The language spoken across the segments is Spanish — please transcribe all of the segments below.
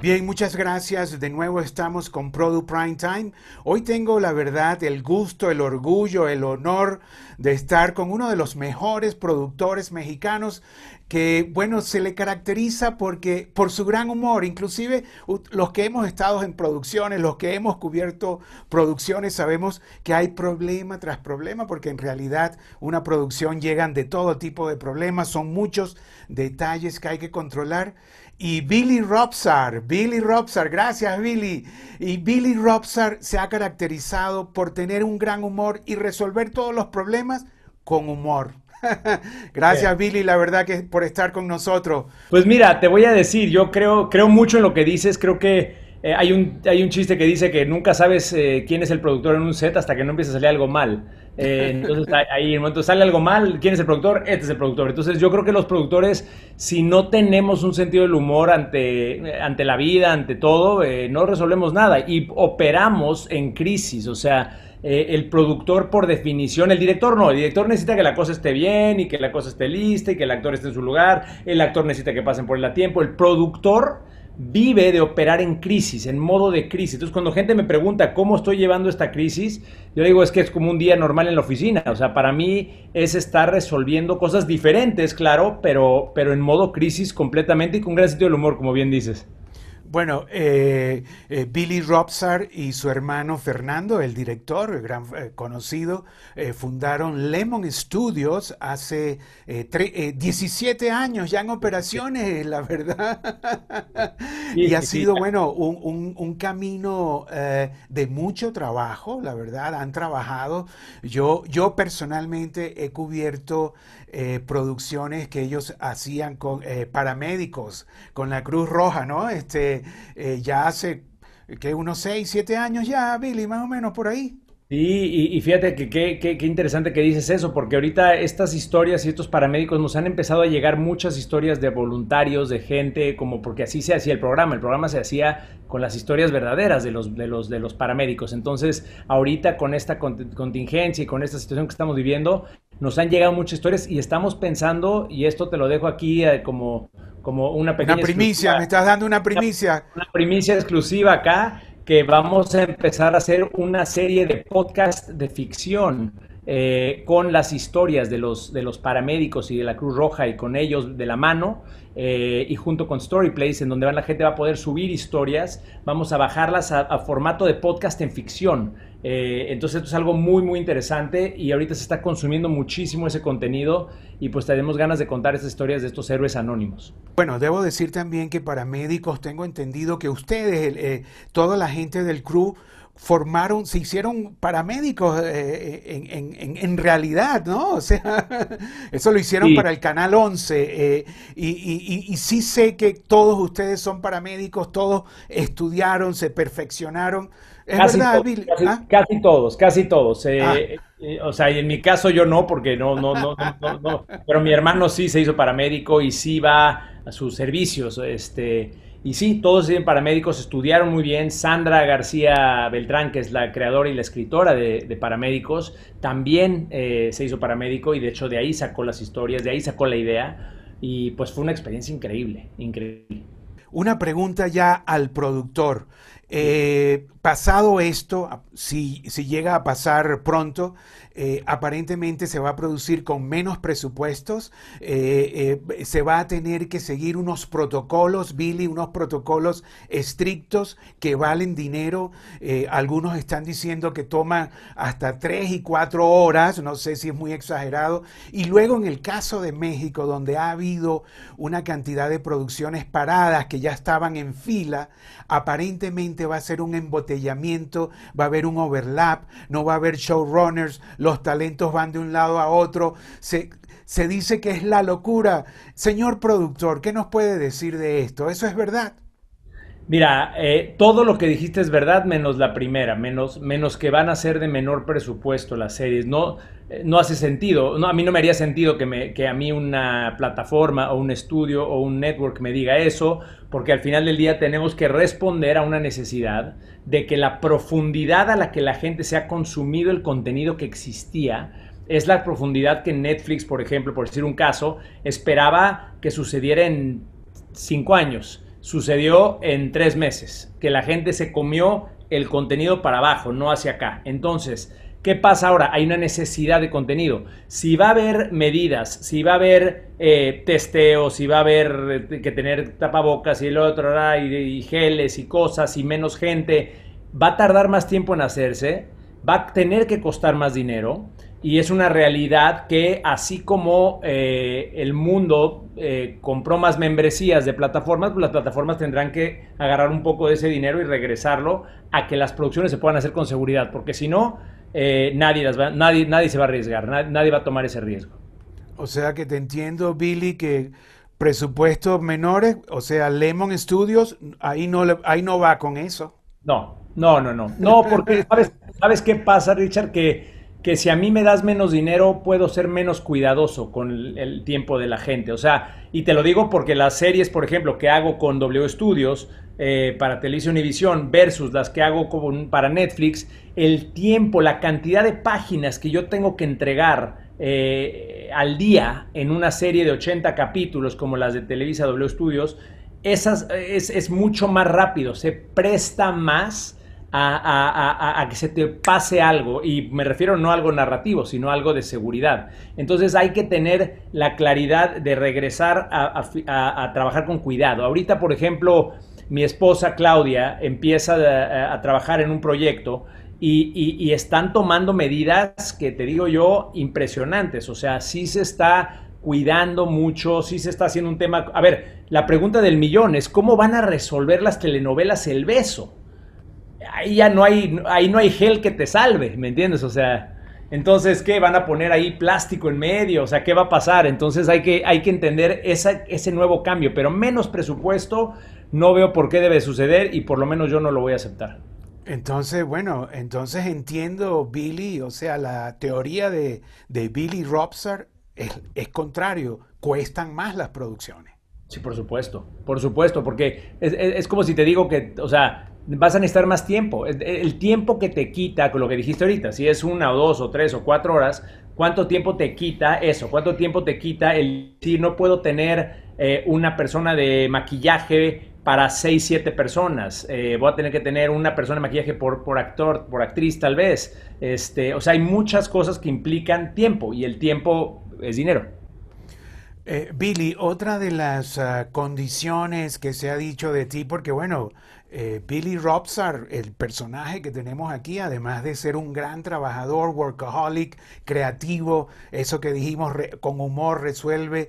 Bien, muchas gracias. De nuevo estamos con Product Prime Time. Hoy tengo la verdad, el gusto, el orgullo, el honor de estar con uno de los mejores productores mexicanos que, bueno, se le caracteriza porque, por su gran humor. Inclusive los que hemos estado en producciones, los que hemos cubierto producciones, sabemos que hay problema tras problema porque en realidad una producción llegan de todo tipo de problemas, son muchos detalles que hay que controlar y Billy Robsar. Billy Robsar, gracias Billy. Y Billy Robsar se ha caracterizado por tener un gran humor y resolver todos los problemas con humor. gracias Billy, la verdad que por estar con nosotros. Pues mira, te voy a decir, yo creo, creo mucho en lo que dices, creo que eh, hay, un, hay un chiste que dice que nunca sabes eh, quién es el productor en un set hasta que no empieza a salir algo mal. Eh, entonces, ahí en el momento sale algo mal, ¿quién es el productor? Este es el productor. Entonces, yo creo que los productores, si no tenemos un sentido del humor ante, ante la vida, ante todo, no resolvemos nada y operamos en crisis. O sea, el productor por definición, el director no, el director necesita que la cosa esté bien y que la cosa esté lista y que el actor esté en su lugar, el actor necesita que pasen por él a tiempo, el productor vive de operar en crisis, en modo de crisis. Entonces, cuando gente me pregunta cómo estoy llevando esta crisis, yo digo es que es como un día normal en la oficina. O sea, para mí es estar resolviendo cosas diferentes, claro, pero, pero en modo crisis completamente y con gran sentido del humor, como bien dices. Bueno, eh, eh, Billy Robsar y su hermano Fernando, el director, el gran eh, conocido, fundaron Lemon Studios hace 17 años ya en operaciones, la verdad. y ha sido, bueno, un, un camino de mucho trabajo, la verdad. Han trabajado. Yo, yo personalmente he cubierto producciones que ellos hacían con paramédicos, con la Cruz Roja, ¿no? Este, eh, ya hace que unos 6, 7 años ya, Billy, más o menos por ahí. Sí, y, fíjate que qué interesante que dices eso, porque ahorita estas historias y estos paramédicos nos han empezado a llegar muchas historias de voluntarios, de gente, como porque así se hacía el programa. El programa se hacía con las historias verdaderas de los, de los, de los paramédicos. Entonces, ahorita con esta contingencia y con esta situación que estamos viviendo, nos han llegado muchas historias y estamos pensando, y esto te lo dejo aquí eh, como como una pequeña... Una primicia, me estás dando una primicia. Una, primicia exclusiva acá, que vamos a empezar a hacer una serie de podcast de ficción. Eh, con las historias de los, de los paramédicos y de la Cruz Roja y con ellos de la mano eh, y junto con Storyplace, en donde la gente va a poder subir historias, vamos a bajarlas a formato de podcast en ficción. Eh, entonces esto es algo muy muy interesante y ahorita se está consumiendo muchísimo ese contenido y pues tenemos ganas de contar estas historias de estos héroes anónimos. Bueno, debo decir también que para médicos tengo entendido que ustedes, eh, toda la gente del crew, formaron, se hicieron paramédicos eh, en, realidad, ¿no? O sea, eso lo hicieron para el Canal 11 y, sí sé que todos ustedes son paramédicos, todos estudiaron, se perfeccionaron casi, ¿ah? casi, todos, casi todos. Eh, ah. eh, o sea, y en mi caso yo no, porque no, no, no, no, no, pero mi hermano sí se hizo paramédico y sí va a sus servicios. Este, y sí, todos siguen paramédicos, estudiaron muy bien. Sandra García Beltrán, que es la creadora y la escritora de, paramédicos, también eh, se hizo paramédico y de hecho de ahí sacó las historias, de ahí sacó la idea. Y pues fue una experiencia increíble, increíble. Una pregunta ya al productor. Eh, pasado esto, si, si, llega a pasar pronto, eh, aparentemente se va a producir con menos presupuestos, eh, eh, se va a tener que seguir unos protocolos, Billy, unos protocolos estrictos que valen dinero. algunos están diciendo que toman hasta tres y cuatro horas, no sé si es muy exagerado. Y luego en el caso de México, donde ha habido una cantidad de producciones paradas que ya estaban en fila, aparentemente va a ser un embotellamiento, va a haber un overlap, no va a haber showrunners, los talentos van de un lado a otro, se, se dice que es la locura. Señor productor, ¿qué nos puede decir de esto? ¿Eso es verdad? Mira, eh, todo lo que dijiste es verdad, menos la primera, menos, menos que van a ser de menor presupuesto las series. No, no hace sentido. No, a mí no me haría sentido que, me, que a mí una plataforma o un estudio o un network me diga eso, porque al final del día tenemos que responder a una necesidad de que la profundidad a la que la gente se ha consumido el contenido que existía es la profundidad que Netflix, por ejemplo, por decir un caso, esperaba que sucediera en cinco años sucedió en tres meses, que la gente se comió el contenido para abajo, no hacia acá. Entonces, ¿qué pasa ahora? Hay una necesidad de contenido. Si va a haber medidas, si va a haber eh, testeos, si va a haber eh, que tener tapabocas y el otro, y, y geles y cosas y menos gente, va a tardar más tiempo en hacerse, va a tener que costar más dinero y es una realidad que así como eh, el mundo eh, compró más membresías de plataformas, pues las plataformas tendrán que agarrar un poco de ese dinero y regresarlo a que las producciones se puedan hacer con seguridad, porque si no, eh, nadie, las va, nadie, nadie se va a arriesgar, nadie, nadie va a tomar ese riesgo. O sea que te entiendo, Billy, que presupuestos menores, o sea, Lemon Studios, ahí no, ahí no va con eso. No, no, no, no. No, porque ¿sabes, ¿sabes qué pasa, Richard? Que que si a mí me das menos dinero, puedo ser menos cuidadoso con el, tiempo de la gente. O sea, y te lo digo porque las series, por ejemplo, que hago con W Studios eh, para Televisión Univisión versus las que hago con, para Netflix, el tiempo, la cantidad de páginas que yo tengo que entregar eh, al día en una serie de 80 capítulos como las de Televisa W Studios, esas, es, es mucho más rápido, se presta más a, que se te pase algo, y me refiero no a algo narrativo, sino algo de seguridad. Entonces hay que tener la claridad de regresar a, trabajar con cuidado. Ahorita, por ejemplo, mi esposa Claudia empieza a, trabajar en un proyecto y, están tomando medidas que te digo yo impresionantes. O sea, sí se está cuidando mucho, sí se está haciendo un tema. A ver, la pregunta del millón es: ¿cómo van a resolver las telenovelas El Beso? ahí ya no hay, ahí no hay gel que te salve, ¿me entiendes? O sea, entonces, ¿qué? ¿Van a poner ahí plástico en medio? O sea, ¿qué va a pasar? Entonces hay que, hay que entender ese nuevo cambio, pero menos presupuesto, no veo por qué debe suceder y por lo menos yo no lo voy a aceptar. Entonces, bueno, entonces entiendo, Billy, o sea, la teoría de, de Billy Robsar es, es contrario, cuestan más las producciones. Sí, por supuesto, por supuesto, porque es, es, como si te digo que, o sea, vas a necesitar más tiempo. El tiempo que te quita, con lo que dijiste ahorita, si es una o dos o tres o cuatro horas, ¿cuánto tiempo te quita eso? ¿Cuánto tiempo te quita el si no puedo tener eh, una persona de maquillaje para seis, siete personas? Eh, voy a tener que tener una persona de maquillaje por, actor, por actriz tal vez. Este, o sea, hay muchas cosas que implican tiempo y el tiempo es dinero. Eh, Billy, otra de las uh, condiciones que se ha dicho de ti, porque bueno, eh, Billy Robsar, el personaje que tenemos aquí, además de ser un gran trabajador, workaholic, creativo, eso que dijimos, con humor resuelve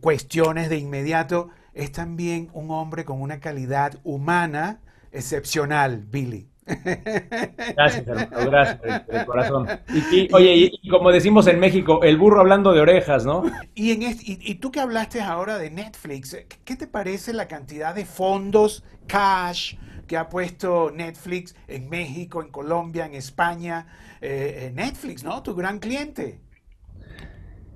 cuestiones de inmediato, es también un hombre con una calidad humana excepcional, Billy. Gracias, hermano, gracias, de corazón. Y, oye, y, como decimos en México, el burro hablando de orejas, ¿no? Y, en y, tú que hablaste ahora de Netflix, ¿qué te parece la cantidad de fondos, cash, que ha puesto Netflix en México, en Colombia, en España? Eh, Netflix, ¿no? Tu gran cliente.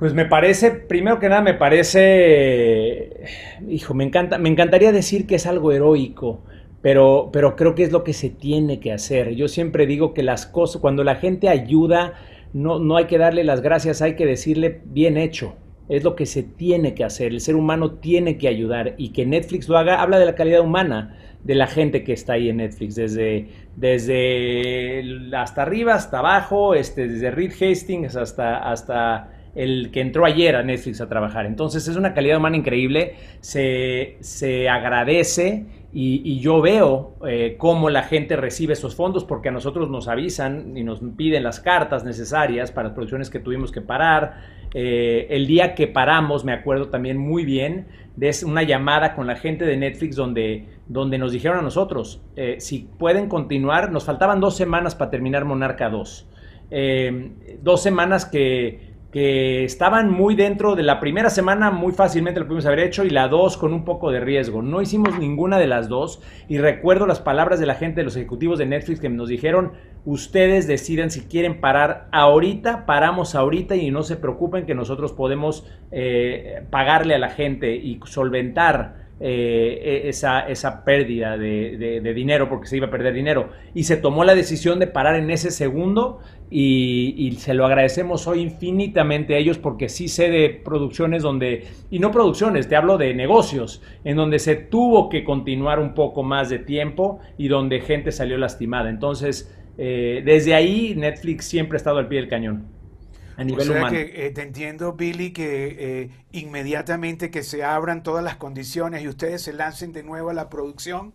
Pues me parece, primero que nada, me parece, hijo, me encanta, me encantaría decir que es algo heroico pero, pero creo que es lo que se tiene que hacer. Yo siempre digo que las cosas, cuando la gente ayuda, no, no hay que darle las gracias, hay que decirle bien hecho. Es lo que se tiene que hacer. El ser humano tiene que ayudar y que Netflix lo haga. Habla de la calidad humana de la gente que está ahí en Netflix, desde, desde hasta arriba hasta abajo, este, desde Reed Hastings hasta, hasta el que entró ayer a Netflix a trabajar. Entonces es una calidad humana increíble, se, se agradece y, yo veo eh, cómo la gente recibe esos fondos porque a nosotros nos avisan y nos piden las cartas necesarias para las producciones que tuvimos que parar. Eh, el día que paramos, me acuerdo también muy bien, de una llamada con la gente de Netflix donde, donde nos dijeron a nosotros, eh, si pueden continuar, nos faltaban dos semanas para terminar Monarca 2. dos semanas que que estaban muy dentro de la primera semana, muy fácilmente lo pudimos haber hecho, y la dos con un poco de riesgo. No hicimos ninguna de las dos, y recuerdo las palabras de la gente, de los ejecutivos de Netflix, que nos dijeron, ustedes deciden si quieren parar ahorita, paramos ahorita, y no se preocupen que nosotros podemos eh, pagarle a la gente y solventar eh, e, esa, esa, pérdida de, dinero, porque se iba a perder dinero. Y se tomó la decisión de parar en ese segundo y, se lo agradecemos hoy infinitamente a ellos porque sí sé de producciones donde, y no producciones, te hablo de negocios, en donde se tuvo que continuar un poco más de tiempo y donde gente salió lastimada. Entonces, eh, desde ahí Netflix siempre ha estado al pie del cañón a nivel o sea que eh, te entiendo, Billy, que eh, inmediatamente que se abran todas las condiciones y ustedes se lancen de nuevo a la producción,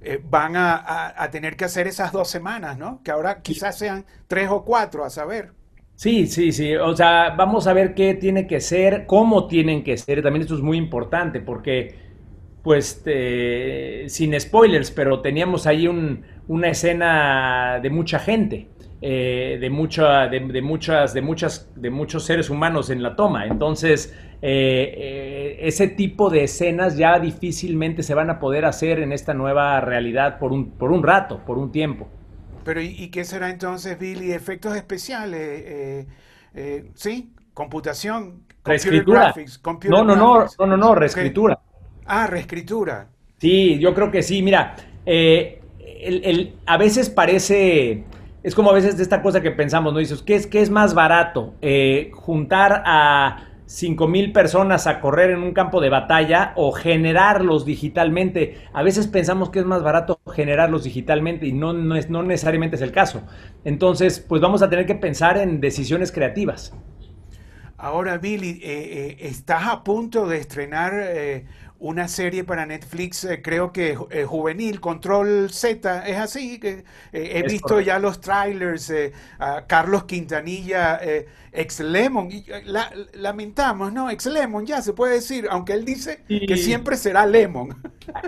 eh, van a, tener que hacer esas dos semanas, ¿no? Que ahora quizás sean tres o cuatro, a saber. Sí, sí, sí. O sea, vamos a ver qué tiene que ser, cómo tienen que ser. También esto es muy importante porque, pues, sin spoilers, pero teníamos ahí una escena de mucha gente. Eh, de, mucha, de, muchas, de, muchas, de muchos seres humanos en la toma. Entonces, eh, eh, ese tipo de escenas ya difícilmente se van a poder hacer en esta nueva realidad por un, por un rato, por un tiempo. Pero ¿y, qué será entonces, Billy? Efectos especiales, ¿sí? Computación, reescritura. no, no, no, no, no, no, reescritura. Ah, reescritura. Sí, yo creo que sí. Mira, el, a veces parece es como a veces de esta cosa que pensamos, ¿no? Dices, ¿qué es, qué es más barato? Eh, ¿Juntar a 5 mil personas a correr en un campo de batalla o generarlos digitalmente? A veces pensamos que es más barato generarlos digitalmente y no, no, es, no necesariamente es el caso. Entonces, pues vamos a tener que pensar en decisiones creativas. Ahora, Billy, eh, eh, estás a punto de estrenar una serie para Netflix, eh, creo que eh, juvenil, Control Z, es así. que eh, he visto ya los trailers, a Carlos Quintanilla, ex Lemon, y, lamentamos, ¿no? Ex Lemon, ya se puede decir, aunque él dice que siempre será Lemon.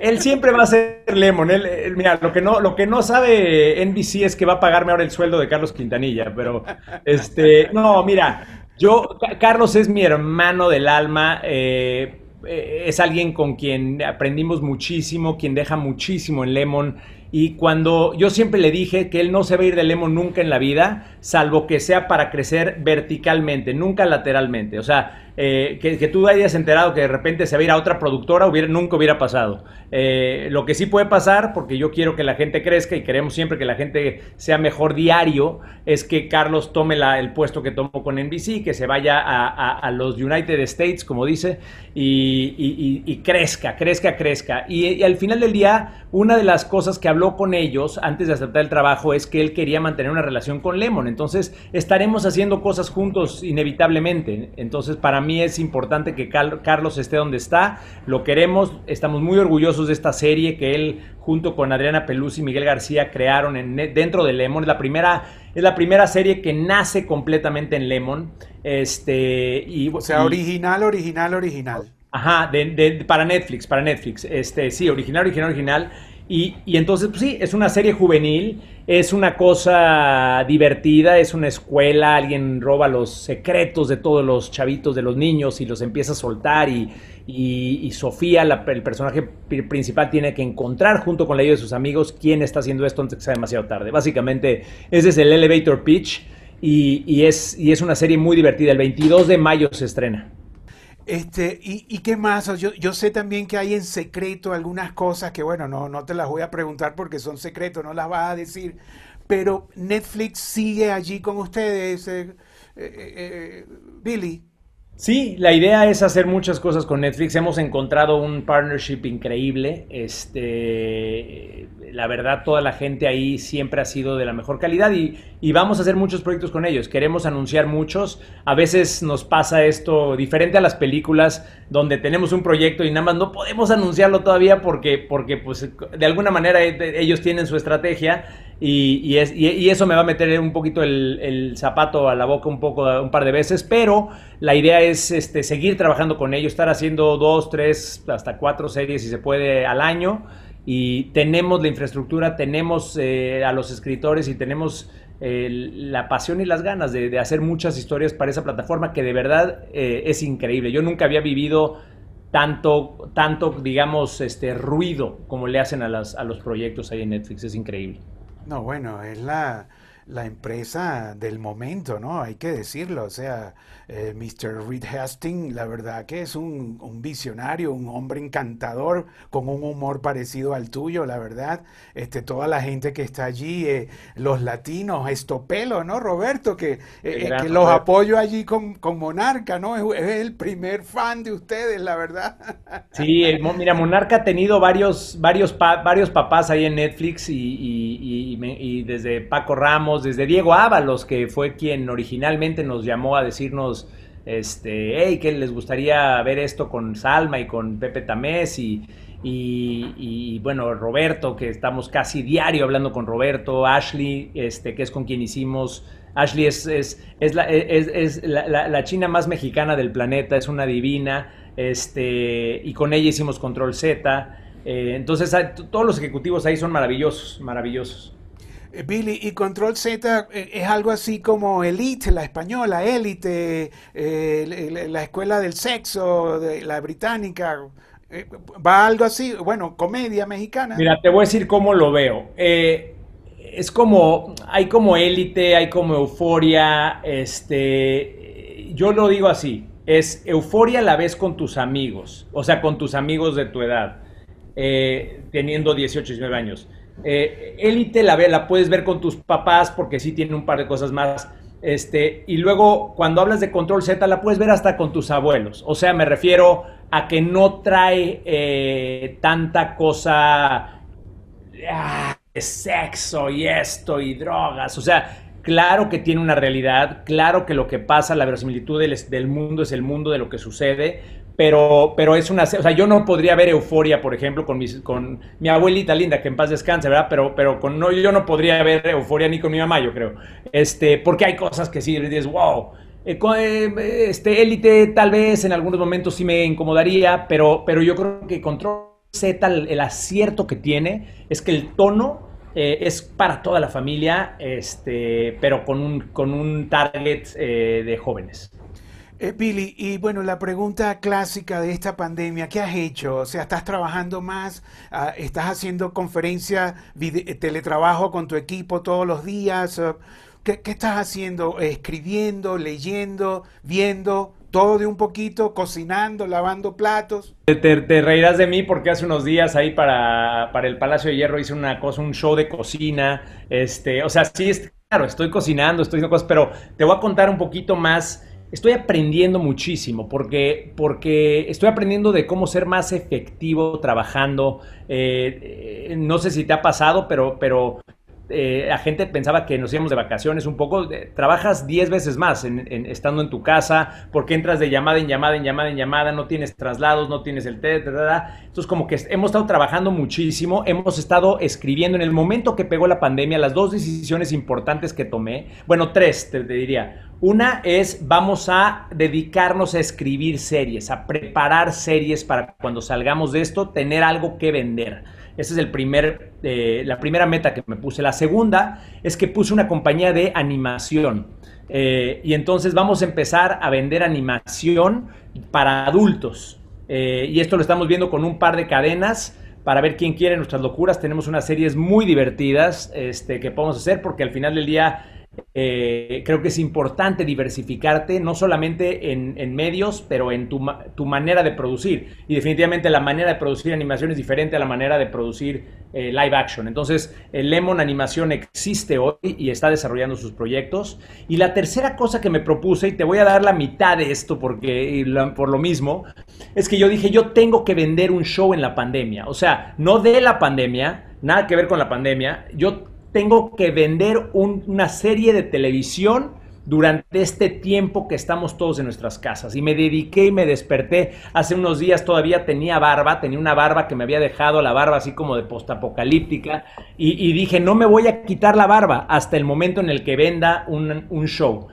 Él siempre va a ser Lemon. Él, mira, lo que, no, lo que no sabe NBC es que va a pagarme ahora el sueldo de Carlos Quintanilla, pero este, no, mira, yo, Carlos es mi hermano del alma. Eh, es alguien con quien aprendimos muchísimo, quien deja muchísimo en Lemon. Y cuando yo siempre le dije que él no se va a ir de Lemon nunca en la vida, salvo que sea para crecer verticalmente, nunca lateralmente. O sea, eh, que, tú hayas enterado que de repente se va a ir a otra productora, hubiera, nunca hubiera pasado. Eh, lo que sí puede pasar, porque yo quiero que la gente crezca y queremos siempre que la gente sea mejor diario, es que Carlos tome la, el puesto que tomó con NBC, que se vaya a, los United States, como dice, y, crezca, crezca, crezca. Y, al final del día, una de las cosas que habló con ellos antes de aceptar el trabajo es que él quería mantener una relación con Lemon. Entonces, estaremos haciendo cosas juntos inevitablemente. Entonces, para mí mí es importante que Carlos esté donde está. Lo queremos, estamos muy orgullosos de esta serie que él junto con Adriana Peluz y Miguel García crearon en, dentro de Lemon. Es la primera, es la primera serie que nace completamente en Lemon. Este, y, o sea, original, original, original. Ajá, de, para Netflix, para Netflix. Este, sí, original, original, original. Y, entonces, pues sí, es una serie juvenil, es una cosa divertida, es una escuela, alguien roba los secretos de todos los chavitos, de los niños y los empieza a soltar y, Sofía, el personaje principal, tiene que encontrar junto con la ayuda de sus amigos quién está haciendo esto antes que sea demasiado tarde. Básicamente, ese es el elevator pitch y es una serie muy divertida. El 22 de mayo se estrena. Este, y, qué más? Yo, sé también que hay en secreto algunas cosas que, bueno, no, no te las voy a preguntar porque son secretos, no las vas a decir. Pero Netflix sigue allí con ustedes, eh, eh, eh, Billy. Sí, la idea es hacer muchas cosas con Netflix. Hemos encontrado un partnership increíble. Este, la verdad, toda la gente ahí siempre ha sido de la mejor calidad y, y, vamos a hacer muchos proyectos con ellos. Queremos anunciar muchos. A veces nos pasa esto diferente a las películas donde tenemos un proyecto y nada más no podemos anunciarlo todavía porque, porque pues, de alguna manera eh, ellos tienen su estrategia y, es, y, eso me va a meter un poquito el, zapato a la boca un poco un par de veces, pero la idea es este, seguir trabajando con ellos, estar haciendo dos, tres, hasta cuatro series si se puede al año y tenemos la infraestructura, tenemos eh, a los escritores y tenemos eh, la pasión y las ganas de, hacer muchas historias para esa plataforma que de verdad eh, es increíble. Yo nunca había vivido tanto, tanto digamos, este ruido como le hacen a, los proyectos ahí en Netflix, es increíble. No, bueno, es la, la empresa del momento, ¿no? Hay que decirlo. O sea, eh, Mr. Reed Hastings, la verdad que es un, visionario, un hombre encantador, con un humor parecido al tuyo, la verdad. Este, toda la gente que está allí, eh, los latinos, estopelo, ¿no, Roberto? Que, eh, que los apoyo allí con, con Monarca, ¿no? Es, el primer fan de ustedes, la verdad. Sí, mira, Monarca ha tenido varios, varios, varios papás ahí en Netflix y, y desde Paco Ramos, desde Diego Ábalos, que fue quien originalmente nos llamó a decirnos este, hey, que les gustaría ver esto con Salma y con Pepe Tamés y, y, bueno, Roberto, que estamos casi diario hablando con Roberto, Ashley, este, que es con quien hicimos, Ashley es, es, es, la, la, china más mexicana del planeta, es una divina, este, y con ella hicimos Control Z, eh, entonces todos los ejecutivos ahí son maravillosos, maravillosos. Eh, Billy, y Control Z eh, es algo así como Elite, la española, Élite, eh, la escuela del sexo, la británica. ¿Va algo así? Bueno, comedia mexicana. Mira, te voy a decir cómo lo veo. es como, hay como élite, hay como euforia, este, yo lo digo así, es euforia la vez con tus amigos, o sea, con tus amigos de tu edad, teniendo 18, 19 años. Eh, élite la, la puedes ver con tus papás porque sí tiene un par de cosas más. Este, y luego cuando hablas de Control Z la puedes ver hasta con tus abuelos. O sea, me refiero a que no trae eh, tanta cosa ah, de sexo y esto y drogas. O sea, claro que tiene una realidad, claro que lo que pasa, la verosimilitud del mundo es el mundo de lo que sucede, pero, pero es una, o sea, yo no podría ver euforia, por ejemplo, con, mis, con mi abuelita linda, que en paz descanse, ¿verdad? Pero, pero con, no, yo no podría ver euforia ni con mi mamá, yo creo, este, porque hay cosas que sí dices, wow, eh, eh, este élite tal vez en algunos momentos sí me incomodaría, pero, pero yo creo que Control Z, el, acierto que tiene es que el tono eh, es para toda la familia, este, pero con un, con un target de jóvenes. Eh, Billy, y bueno, la pregunta clásica de esta pandemia, ¿qué has hecho? O sea, ¿estás trabajando más? Ah, ¿Estás haciendo conferencias, eh, teletrabajo con tu equipo todos los días? ¿Qué, estás haciendo? ¿Escribiendo, leyendo, viendo? todo de un poquito, cocinando, lavando platos. Te, reirás de mí porque hace unos días ahí para, para, el Palacio de Hierro hice una cosa, un show de cocina. Este, o sea, sí, claro, estoy cocinando, estoy haciendo cosas, pero te voy a contar un poquito más estoy aprendiendo muchísimo porque, porque estoy aprendiendo de cómo ser más efectivo trabajando. Eh, eh, no sé si te ha pasado, pero, pero eh, la gente pensaba que nos íbamos de vacaciones un poco. trabajas 10 veces más estando en tu casa porque entras de llamada en llamada, en llamada, en llamada, no tienes traslados, no tienes el TED, entonces como que hemos estado trabajando muchísimo, hemos estado escribiendo en el momento que pegó la pandemia, las dos decisiones importantes que tomé, bueno, tres te diría. Una es vamos a dedicarnos a escribir series, a preparar series para cuando salgamos de esto tener algo que vender. Esa es el primer, eh, la primera meta que me puse. La segunda es que puse una compañía de animación. Eh, y entonces vamos a empezar a vender animación para adultos. Eh, y esto lo estamos viendo con un par de cadenas para ver quién quiere nuestras locuras. Tenemos unas series muy divertidas este, que podemos hacer porque al final del día eh, creo que es importante diversificarte, no solamente en, medios, pero en tu, manera de producir. Y definitivamente la manera de producir animación es diferente a la manera de producir eh, live action. Entonces, el Lemon Animación existe hoy y está desarrollando sus proyectos. Y la tercera cosa que me propuse, y te voy a dar la mitad de esto porque por lo mismo, es que yo dije, yo tengo que vender un show en la pandemia. O sea, no de la pandemia, nada que ver con la pandemia. Yo tengo que vender una serie de televisión durante este tiempo que estamos todos en nuestras casas. Y me dediqué y me desperté. Hace unos días todavía tenía barba, tenía una barba que me había dejado la barba así como de postapocalíptica. Y, y dije, no me voy a quitar la barba hasta el momento en el que venda un, un show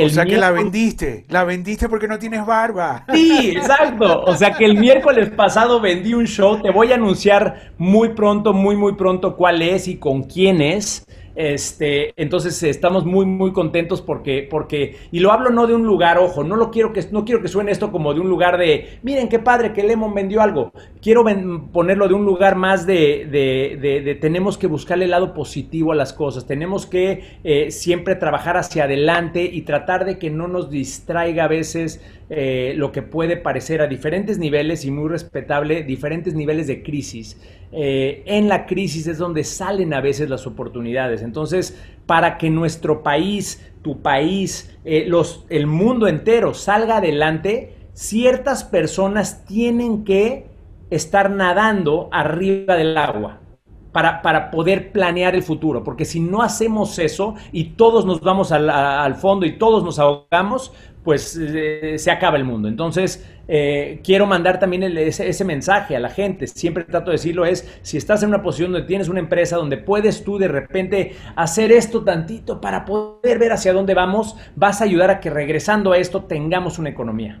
o sea que la vendiste, la vendiste porque no tienes barba. Sí, exacto. O sea que el miércoles pasado vendí un show, te voy a anunciar muy pronto, muy, muy pronto cuál es y con quién es. Este, entonces estamos muy, muy contentos porque, porque, y lo hablo no de un lugar, ojo, no lo quiero que, no quiero que suene esto como de un lugar de, miren qué padre que Lemon vendió algo. Quiero ponerlo de un lugar más de, de, tenemos que buscarle el lado positivo a las cosas, tenemos que eh, siempre trabajar hacia adelante y tratar de que no nos distraiga a veces eh, lo que puede parecer a diferentes niveles y muy respetable, diferentes niveles de crisis. Eh, en la crisis es donde salen a veces las oportunidades. Entonces, para que nuestro país, tu país, eh, los, el mundo entero salga adelante, ciertas personas tienen que estar nadando arriba del agua. Para, poder planear el futuro. Porque si no hacemos eso y todos nos vamos al, fondo y todos nos ahogamos, pues eh, se acaba el mundo. Entonces, eh, quiero mandar también ese, mensaje a la gente. Siempre trato de decirlo, es, si estás en una posición donde tienes una empresa, donde puedes tú de repente hacer esto tantito para poder ver hacia dónde vamos, vas a ayudar a que regresando a esto tengamos una economía.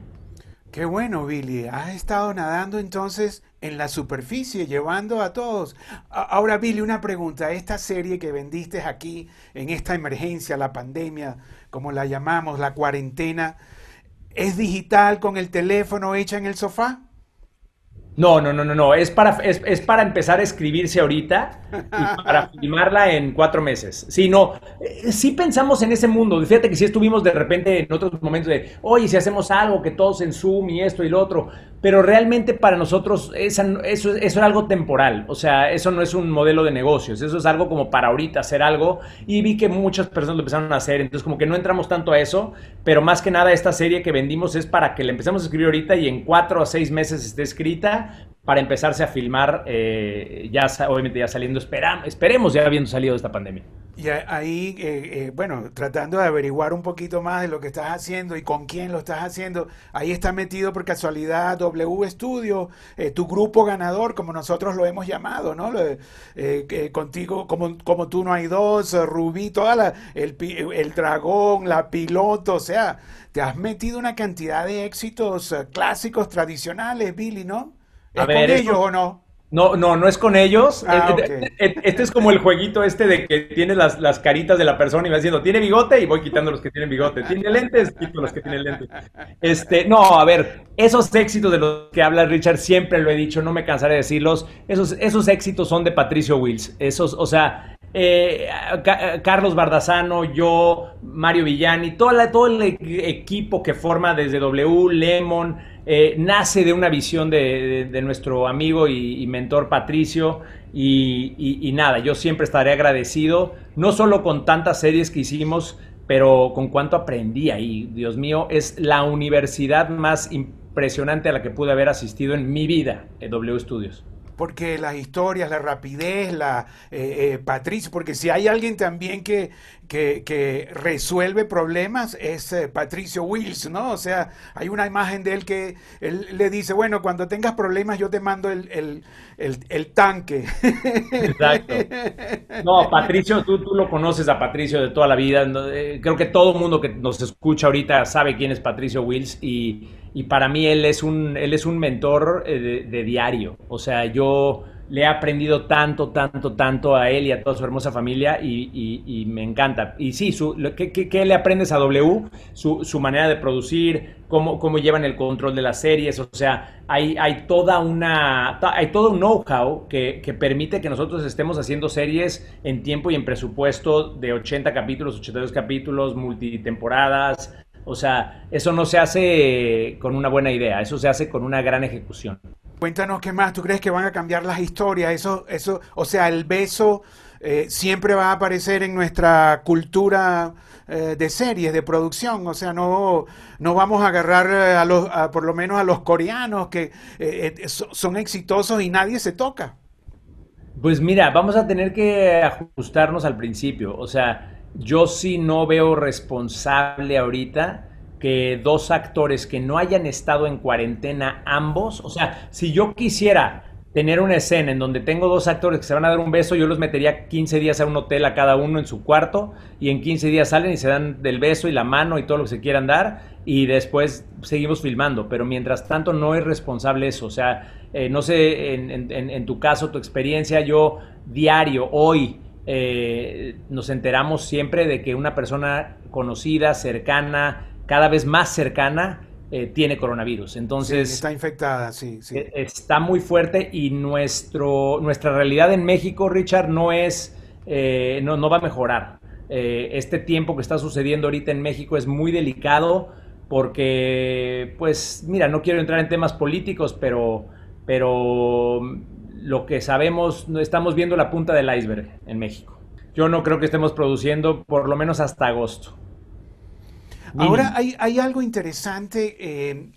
Qué bueno, Billy. Has estado nadando entonces en la superficie, llevando a todos. Ahora, Billy, una pregunta. Esta serie que vendiste aquí, en esta emergencia, la pandemia, como la llamamos, la cuarentena, ¿es digital con el teléfono hecha en el sofá? No, no, no, no, no. Es para, es, para empezar a escribirse ahorita y para filmarla en cuatro meses. Sí, no. Eh, sí pensamos en ese mundo. Fíjate que sí estuvimos de repente en otros momentos de, oye, si hacemos algo, que todos en Zoom y esto y lo otro. Pero realmente para nosotros eso, eso es algo temporal. O sea, eso no es un modelo de negocios. Eso es algo como para ahorita hacer algo. Y vi que muchas personas lo empezaron a hacer. Entonces, como que no entramos tanto a eso. Pero más que nada, esta serie que vendimos es para que la empecemos a escribir ahorita y en cuatro o seis meses esté escrita para empezarse a filmar, eh, ya obviamente ya saliendo, esperemos ya habiendo salido de esta pandemia. Y ahí, eh, eh, bueno, tratando de averiguar un poquito más de lo que estás haciendo y con quién lo estás haciendo, ahí está metido por casualidad W Studio, tu grupo ganador, como nosotros lo hemos llamado, ¿no? contigo, como, como tú no hay dos, Rubí, toda el, el dragón, la piloto, o sea, te has metido una cantidad de éxitos clásicos tradicionales, Billy, ¿no? ¿Es con ellos o no? No, no, no es con ellos. Ah, este, este, este es como el jueguito este de que tienes las, las, caritas de la persona y vas diciendo, ¿tiene bigote? Y voy quitando los que tienen bigote. ¿Tiene lentes? Quito los que tienen lentes. Este, no, a ver, esos éxitos de los que habla Richard, siempre lo he dicho, no me cansaré de decirlos. Esos, esos éxitos son de Patricio Wills. Esos, o sea, eh, Carlos Bardazano, yo, Mario Villani, toda todo el equipo que forma desde W, Lemon, eh, nace de una visión de, nuestro amigo y, mentor Patricio y, nada, yo siempre estaré agradecido, no solo con tantas series que hicimos, pero con cuánto aprendí ahí. Dios mío, es la universidad más impresionante a la que pude haber asistido en mi vida, en W Studios porque las historias, la rapidez, la eh, eh, Patricio, porque si hay alguien también que, que, resuelve problemas es eh, Patricio Wills, ¿no? O sea, hay una imagen de él que él le dice, bueno, cuando tengas problemas yo te mando el, tanque. Exacto. No, Patricio, tú, tú lo conoces a Patricio de toda la vida. creo que todo el mundo que nos escucha ahorita sabe quién es Patricio Wills y y para mí él es un, él es un mentor eh, de, diario. O sea, yo le he aprendido tanto, tanto, tanto a él y a toda su hermosa familia y, me encanta. Y sí, su, ¿qué, le aprendes a W? Su, manera de producir, cómo, cómo llevan el control de las series. O sea, hay, hay toda una, hay todo un know-how que, que, permite que nosotros estemos haciendo series en tiempo y en presupuesto de 80 capítulos, 82 capítulos, multitemporadas, o sea, eso no se hace con una buena idea, eso se hace con una gran ejecución. Cuéntanos qué más, ¿tú crees que van a cambiar las historias? Eso, eso, o sea, el beso eh, siempre va a aparecer en nuestra cultura eh, de series, de producción. O sea, no, no vamos a agarrar eh, a los, por lo menos a los coreanos que son exitosos y nadie se toca. Pues mira, vamos a tener que ajustarnos al principio. O sea, yo sí no veo responsable ahorita que dos actores que no hayan estado en cuarentena ambos, o sea, si yo quisiera tener una escena en donde tengo dos actores que se van a dar un beso, yo los metería 15 días a un hotel a cada uno en su cuarto y en 15 días salen y se dan del beso y la mano y todo lo que se quieran dar y después seguimos filmando, pero mientras tanto no es responsable eso, o sea, eh, no sé, en, en tu caso, tu experiencia, yo diario, hoy, eh, nos enteramos siempre de que una persona conocida, cercana, cada vez más cercana, eh, tiene coronavirus. Entonces. está infectada, sí, sí. Eh, está muy fuerte y nuestro, nuestra realidad en México, Richard, no es. no, no va a mejorar. este tiempo que está sucediendo ahorita en México es muy delicado porque, pues, mira, no quiero entrar en temas políticos, pero, pero lo que sabemos, estamos viendo la punta del iceberg en México. Yo no creo que estemos produciendo por lo menos hasta agosto. Ahora hay, algo interesante, eh,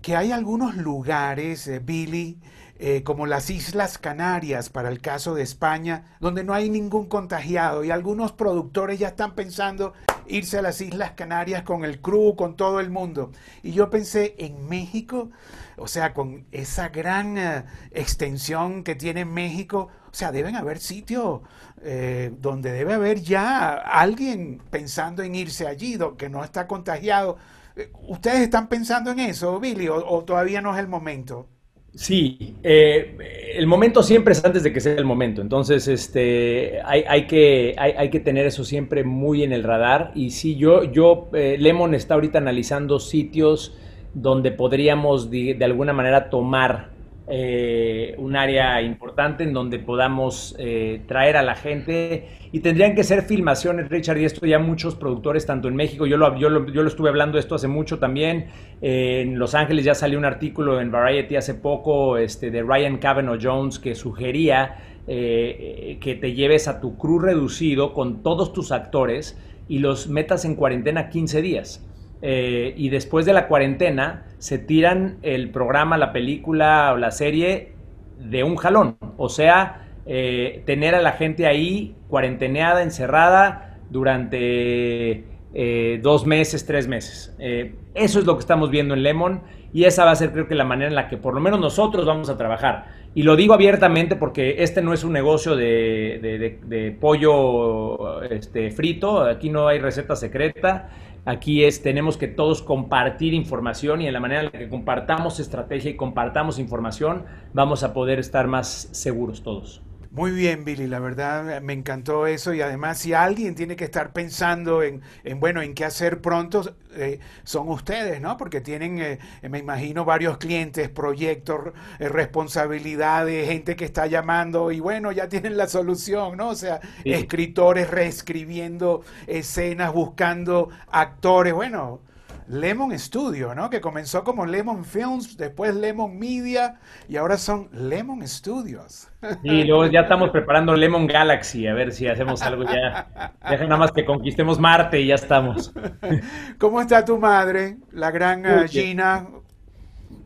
que hay algunos lugares, eh, Billy, eh, como las Islas Canarias, para el caso de España, donde no hay ningún contagiado y algunos productores ya están pensando irse a las Islas Canarias con el crew, con todo el mundo. Y yo pensé, en México, o sea, con esa gran eh, extensión que tiene México, o sea, deben haber sitios eh, donde debe haber ya alguien pensando en irse allí, que no está contagiado. Eh, ¿Ustedes están pensando en eso, Billy, o, todavía no es el momento? Sí, el momento siempre es antes de que sea el momento, entonces este, hay, que, hay, que tener eso siempre muy en el radar. Y sí, yo, yo Lemon está ahorita analizando sitios donde podríamos de, alguna manera tomar eh, un área importante en donde podamos eh, traer a la gente y tendrían que ser filmaciones, Richard, y esto ya muchos productores, tanto en México, yo lo, yo lo, estuve hablando esto hace mucho también, eh, en Los Ángeles ya salió un artículo en Variety hace poco este, de Ryan Cavanaugh Jones que sugería que te lleves a tu crew reducido con todos tus actores y los metas en cuarentena 15 días. Eh, y después de la cuarentena se tiran el programa, la película o la serie de un jalón. O sea, eh, tener a la gente ahí cuarenteneada, encerrada durante eh, dos meses, tres meses. eso es lo que estamos viendo en Lemon y esa va a ser creo que la manera en la que por lo menos nosotros vamos a trabajar. Y lo digo abiertamente porque este no es un negocio de, pollo este, frito, aquí no hay receta secreta. Aquí es, tenemos que todos compartir información y en la manera en la que compartamos estrategia y compartamos información, vamos a poder estar más seguros todos. Muy bien, Billy, la verdad me encantó eso y además si alguien tiene que estar pensando en, bueno, en qué hacer pronto, eh, son ustedes, ¿no? Porque tienen, eh, me imagino, varios clientes, proyectos, eh, responsabilidades, gente que está llamando y bueno, ya tienen la solución, ¿no? O sea, escritores reescribiendo escenas, buscando actores, bueno Lemon Studio, ¿no? Que comenzó como Lemon Films, después Lemon Media y ahora son Lemon Studios. Y luego ya estamos preparando Lemon Galaxy, a ver si hacemos algo ya. Deja nada más que conquistemos Marte y ya estamos. ¿Cómo está tu madre, la gran eh, Gina?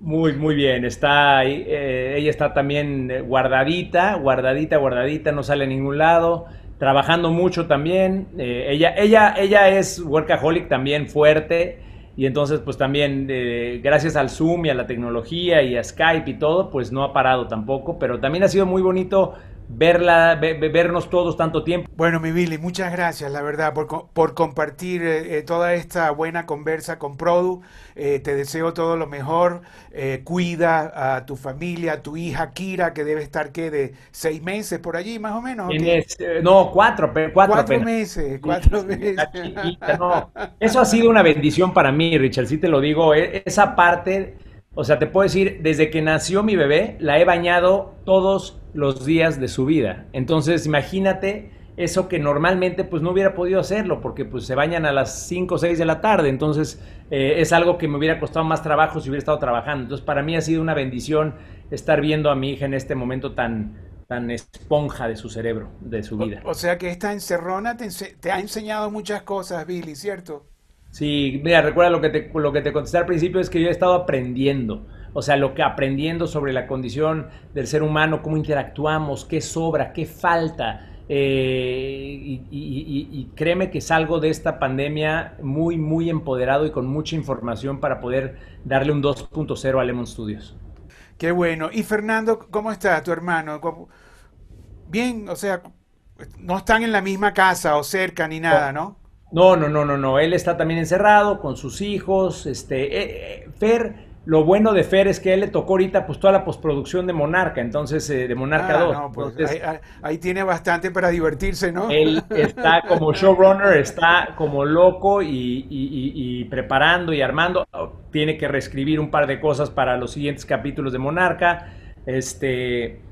Muy, muy bien. Está ahí, eh, ella está también eh, guardadita, guardadita, guardadita, no sale a ningún lado. Trabajando mucho también. ella, ella, ella es workaholic también fuerte. Y entonces, pues también, eh, gracias al Zoom y a la tecnología y a Skype y todo, pues no ha parado tampoco. Pero también ha sido muy bonito verla, vernos todos tanto tiempo. Bueno, mi Billy, muchas gracias, la verdad, por, por compartir eh, eh, toda esta buena conversa con Produ. te deseo todo lo mejor. cuida a tu familia, a tu hija Kira, que debe estar, ¿qué? De seis meses por allí, más o menos. no, cuatro, cuatro, cuatro meses, cuatro meses. Eso ha sido una bendición para mí, Richard, sí te lo digo. E, esa parte o sea, te puedo decir, desde que nació mi bebé, la he bañado todos los días de su vida. Entonces, imagínate eso que normalmente pues no hubiera podido hacerlo porque pues se bañan a las 5 o 6 de la tarde. Entonces, eh, es algo que me hubiera costado más trabajo si hubiera estado trabajando. Entonces, para mí ha sido una bendición estar viendo a mi hija en este momento tan, tan esponja de su cerebro, de su vida. O, sea que esta encerrona te, te ha enseñado muchas cosas, Billy, ¿cierto? Sí, mira, recuerda lo que te, lo que te contesté al principio es que yo he estado aprendiendo. O sea, lo que aprendiendo sobre la condición del ser humano, cómo interactuamos, qué sobra, qué falta. Eh, y, créeme que salgo de esta pandemia muy, muy empoderado y con mucha información para poder darle un 2.0 a Lemon Studios. Qué bueno. Y Fernando, ¿cómo está tu hermano? Bien, o sea, no están en la misma casa o cerca ni nada, ¿no? No, no, no, no, no. Él está también encerrado con sus hijos. Este, eh, eh, Fer, lo bueno de Fer es que él le tocó ahorita pues toda la postproducción de Monarca, entonces eh, de Monarca 2. Ah, pues, ahí, tiene bastante para divertirse, ¿no? Él está como showrunner, está como loco y, preparando y armando. Tiene que reescribir un par de cosas para los siguientes capítulos de Monarca. Este,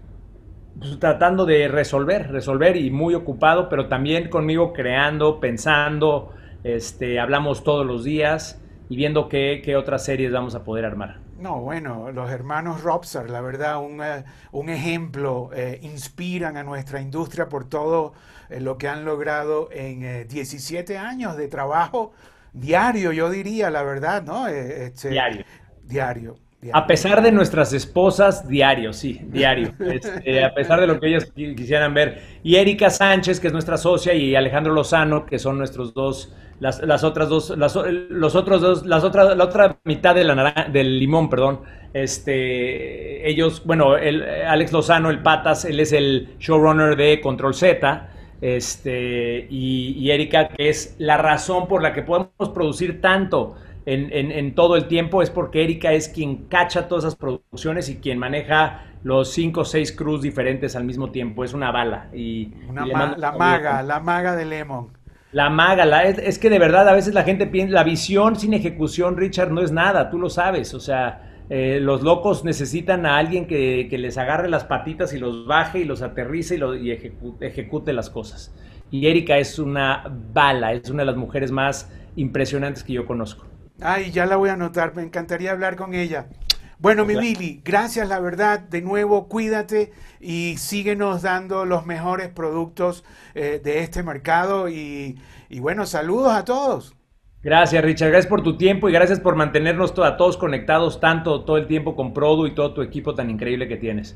pues, tratando de resolver, resolver y muy ocupado, pero también conmigo creando, pensando, este, hablamos todos los días y viendo qué, qué, otras series vamos a poder armar. No, bueno, los hermanos Robsar, la verdad, un, eh, un ejemplo, eh, inspiran a nuestra industria por todo eh, lo que han logrado en 17 años de trabajo diario, yo diría, la verdad, ¿no? Este, diario. Diario. A pesar de nuestras esposas, diario, sí, diario. Este, a pesar de lo que ellas quisieran ver. Y Erika Sánchez, que es nuestra socia, y Alejandro Lozano, que son nuestros dos las, las otras dos, las, los otros dos, las otras, la otra mitad de la del limón, perdón. Este, ellos, bueno, el, Alex Lozano, el Patas, él es el showrunner de Control Z. Este, y, Erika, que es la razón por la que podemos producir tanto en, en, todo el tiempo, es porque Erika es quien cacha todas esas producciones y quien maneja los cinco o seis crews diferentes al mismo tiempo. Es una bala. Y, la maga, la maga de Lemon. La maga, la, es, que de verdad a veces la gente piensa, la visión sin ejecución, Richard, no es nada, tú lo sabes, o sea, eh, los locos necesitan a alguien que, les agarre las patitas y los baje y los aterrice y, lo, y ejecute, las cosas. Y Erika es una bala, es una de las mujeres más impresionantes que yo conozco. Ay, ya la voy a anotar, me encantaría hablar con ella. Bueno, mi Billy, gracias, la verdad, de nuevo, cuídate y síguenos dando los mejores productos eh, de este mercado y, bueno, saludos a todos. Gracias, Richard. Gracias por tu tiempo y gracias por mantenernos a todos conectados tanto todo el tiempo con Produ y todo tu equipo tan increíble que tienes.